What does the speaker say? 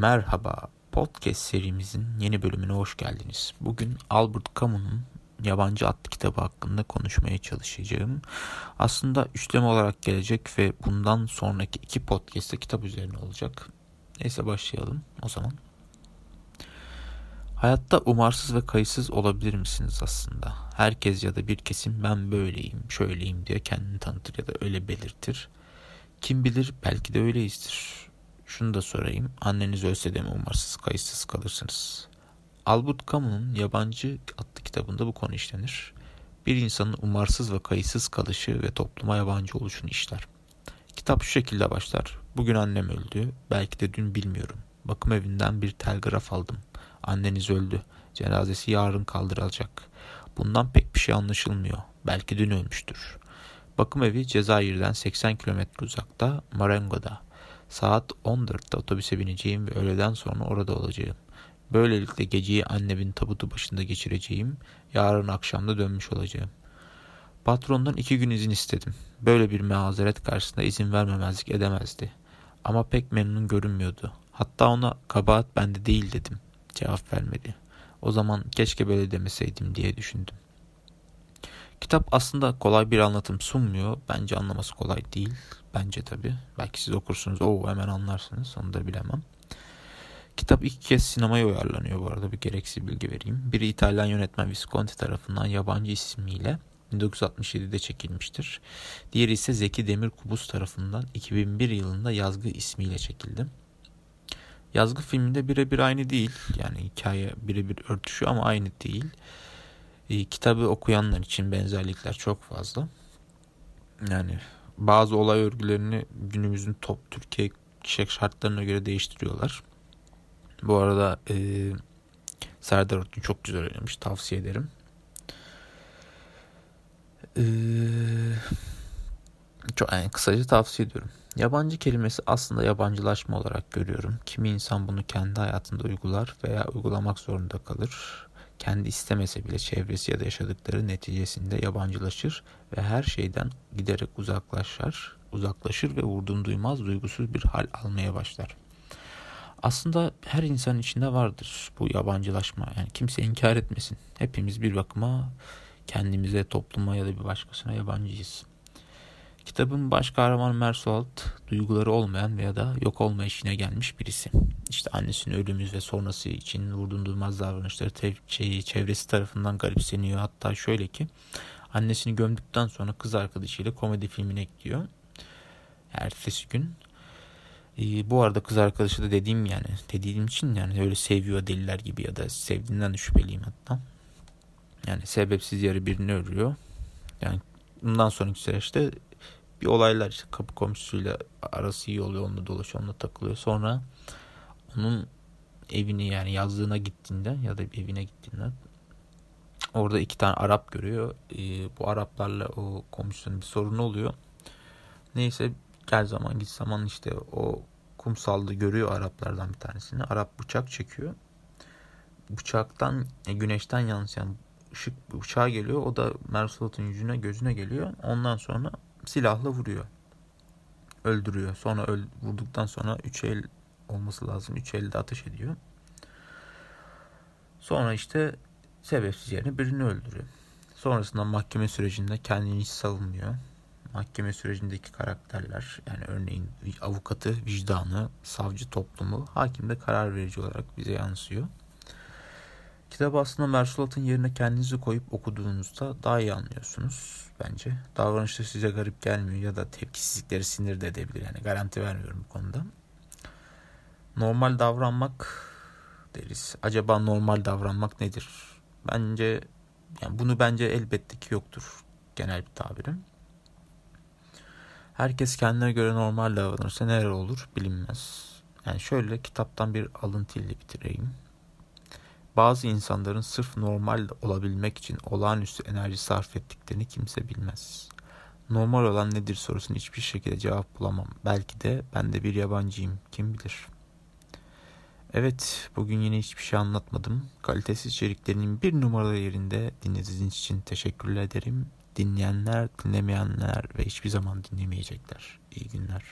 Merhaba, podcast serimizin yeni bölümüne hoş geldiniz. Bugün Albert Camus'un Yabancı adlı kitabı hakkında konuşmaya çalışacağım. Aslında üçleme olarak gelecek ve bundan sonraki iki podcast'te kitap üzerine olacak. Neyse başlayalım o zaman. Hayatta umarsız ve kayıtsız olabilir misiniz aslında? Herkes ya da bir kesim ben böyleyim, şöyleyim diye kendini tanıtır ya da öyle belirtir. Kim bilir belki de öyleyizdir. Şunu da sorayım. Anneniz ölse de mi umarsız kayıtsız kalırsınız? Albert Camus'un Yabancı adlı kitabında bu konu işlenir. Bir insanın umarsız ve kayıtsız kalışı ve topluma yabancı oluşunu işler. Kitap şu şekilde başlar. Bugün annem öldü. Belki de dün bilmiyorum. Bakım evinden bir telgraf aldım. Anneniz öldü. Cenazesi yarın kaldırılacak. Bundan pek bir şey anlaşılmıyor. Belki dün ölmüştür. Bakım evi Cezayir'den 80 kilometre uzakta Marengo'da. Saat 14'te otobüse bineceğim ve öğleden sonra orada olacağım. Böylelikle geceyi annemin tabutu başında geçireceğim. Yarın akşamda dönmüş olacağım. Patrondan iki gün izin istedim. Böyle bir mazeret karşısında izin vermemezlik edemezdi. Ama pek memnun görünmüyordu. Hatta ona kabahat bende değil dedim. Cevap vermedi. O zaman keşke böyle demeseydim diye düşündüm. Kitap aslında kolay bir anlatım sunmuyor. Bence anlaması kolay değil. Bence tabii. Belki siz okursunuz. o hemen anlarsınız. Onu da bilemem. Kitap ilk kez sinemaya uyarlanıyor bu arada. Bir gereksiz bilgi vereyim. Biri İtalyan yönetmen Visconti tarafından yabancı ismiyle 1967'de çekilmiştir. Diğeri ise Zeki Demirkubuz tarafından 2001 yılında yazgı ismiyle çekildi. Yazgı filminde birebir aynı değil. Yani hikaye birebir örtüşüyor ama aynı değil. E, kitabı okuyanlar için benzerlikler çok fazla. Yani bazı olay örgülerini günümüzün top Türkiye şartlarına göre değiştiriyorlar. Bu arada e, Serdar Ortaç çok güzel oynamış. Tavsiye ederim. E, çok yani kısaca tavsiye ediyorum. Yabancı kelimesi aslında yabancılaşma olarak görüyorum. Kimi insan bunu kendi hayatında uygular veya uygulamak zorunda kalır kendi istemese bile çevresi ya da yaşadıkları neticesinde yabancılaşır ve her şeyden giderek uzaklaşır, uzaklaşır ve vurdum duymaz duygusuz bir hal almaya başlar. Aslında her insan içinde vardır bu yabancılaşma. Yani kimse inkar etmesin. Hepimiz bir bakıma kendimize, topluma ya da bir başkasına yabancıyız. Kitabın baş kahramanı Mersualt duyguları olmayan veya da yok olma işine gelmiş birisi. İşte annesinin ölümü ve sonrası için vurdurulmaz davranışları tev- çevresi tarafından garipseniyor. Hatta şöyle ki annesini gömdükten sonra kız arkadaşıyla komedi filmine gidiyor. Ertesi gün ee, bu arada kız arkadaşı da dediğim yani dediğim için yani öyle seviyor deliler gibi ya da sevdiğinden de şüpheliyim hatta. Yani sebepsiz yere birini örüyor. Yani bundan sonraki süreçte bir olaylar işte kapı komşusuyla arası iyi oluyor onunla dolaşıyor onunla takılıyor. Sonra onun evini yani yazlığına gittiğinde ya da evine gittiğinde orada iki tane Arap görüyor. Ee, bu Araplarla o komşunun bir sorunu oluyor. Neyse gel zaman git zaman işte o kumsalda görüyor Araplardan bir tanesini. Arap bıçak çekiyor. Bıçaktan e, güneşten yansıyan ışık bıçağa geliyor. O da Mersulat'ın yüzüne gözüne geliyor. Ondan sonra silahla vuruyor. Öldürüyor. Sonra öl, vurduktan sonra üç el olması lazım. Üç elde ateş ediyor. Sonra işte sebepsiz yerine birini öldürüyor. Sonrasında mahkeme sürecinde kendini hiç savunmuyor. Mahkeme sürecindeki karakterler yani örneğin avukatı, vicdanı, savcı toplumu, hakim de karar verici olarak bize yansıyor. Kitabı aslında Mersulat'ın yerine kendinizi koyup okuduğunuzda daha iyi anlıyorsunuz bence. Davranışta size garip gelmiyor ya da tepkisizlikleri sinir de edebilir. Yani garanti vermiyorum bu konuda. Normal davranmak deriz. Acaba normal davranmak nedir? Bence yani bunu bence elbette ki yoktur genel bir tabirim. Herkes kendine göre normal davranırsa neler olur bilinmez. Yani şöyle kitaptan bir alıntıyla bitireyim. Bazı insanların sırf normal olabilmek için olağanüstü enerji sarf ettiklerini kimse bilmez. Normal olan nedir sorusunu hiçbir şekilde cevap bulamam. Belki de ben de bir yabancıyım. Kim bilir? Evet, bugün yine hiçbir şey anlatmadım. Kalitesiz içeriklerinin bir numaralı yerinde dinlediğiniz için teşekkürler ederim. Dinleyenler, dinlemeyenler ve hiçbir zaman dinlemeyecekler. İyi günler.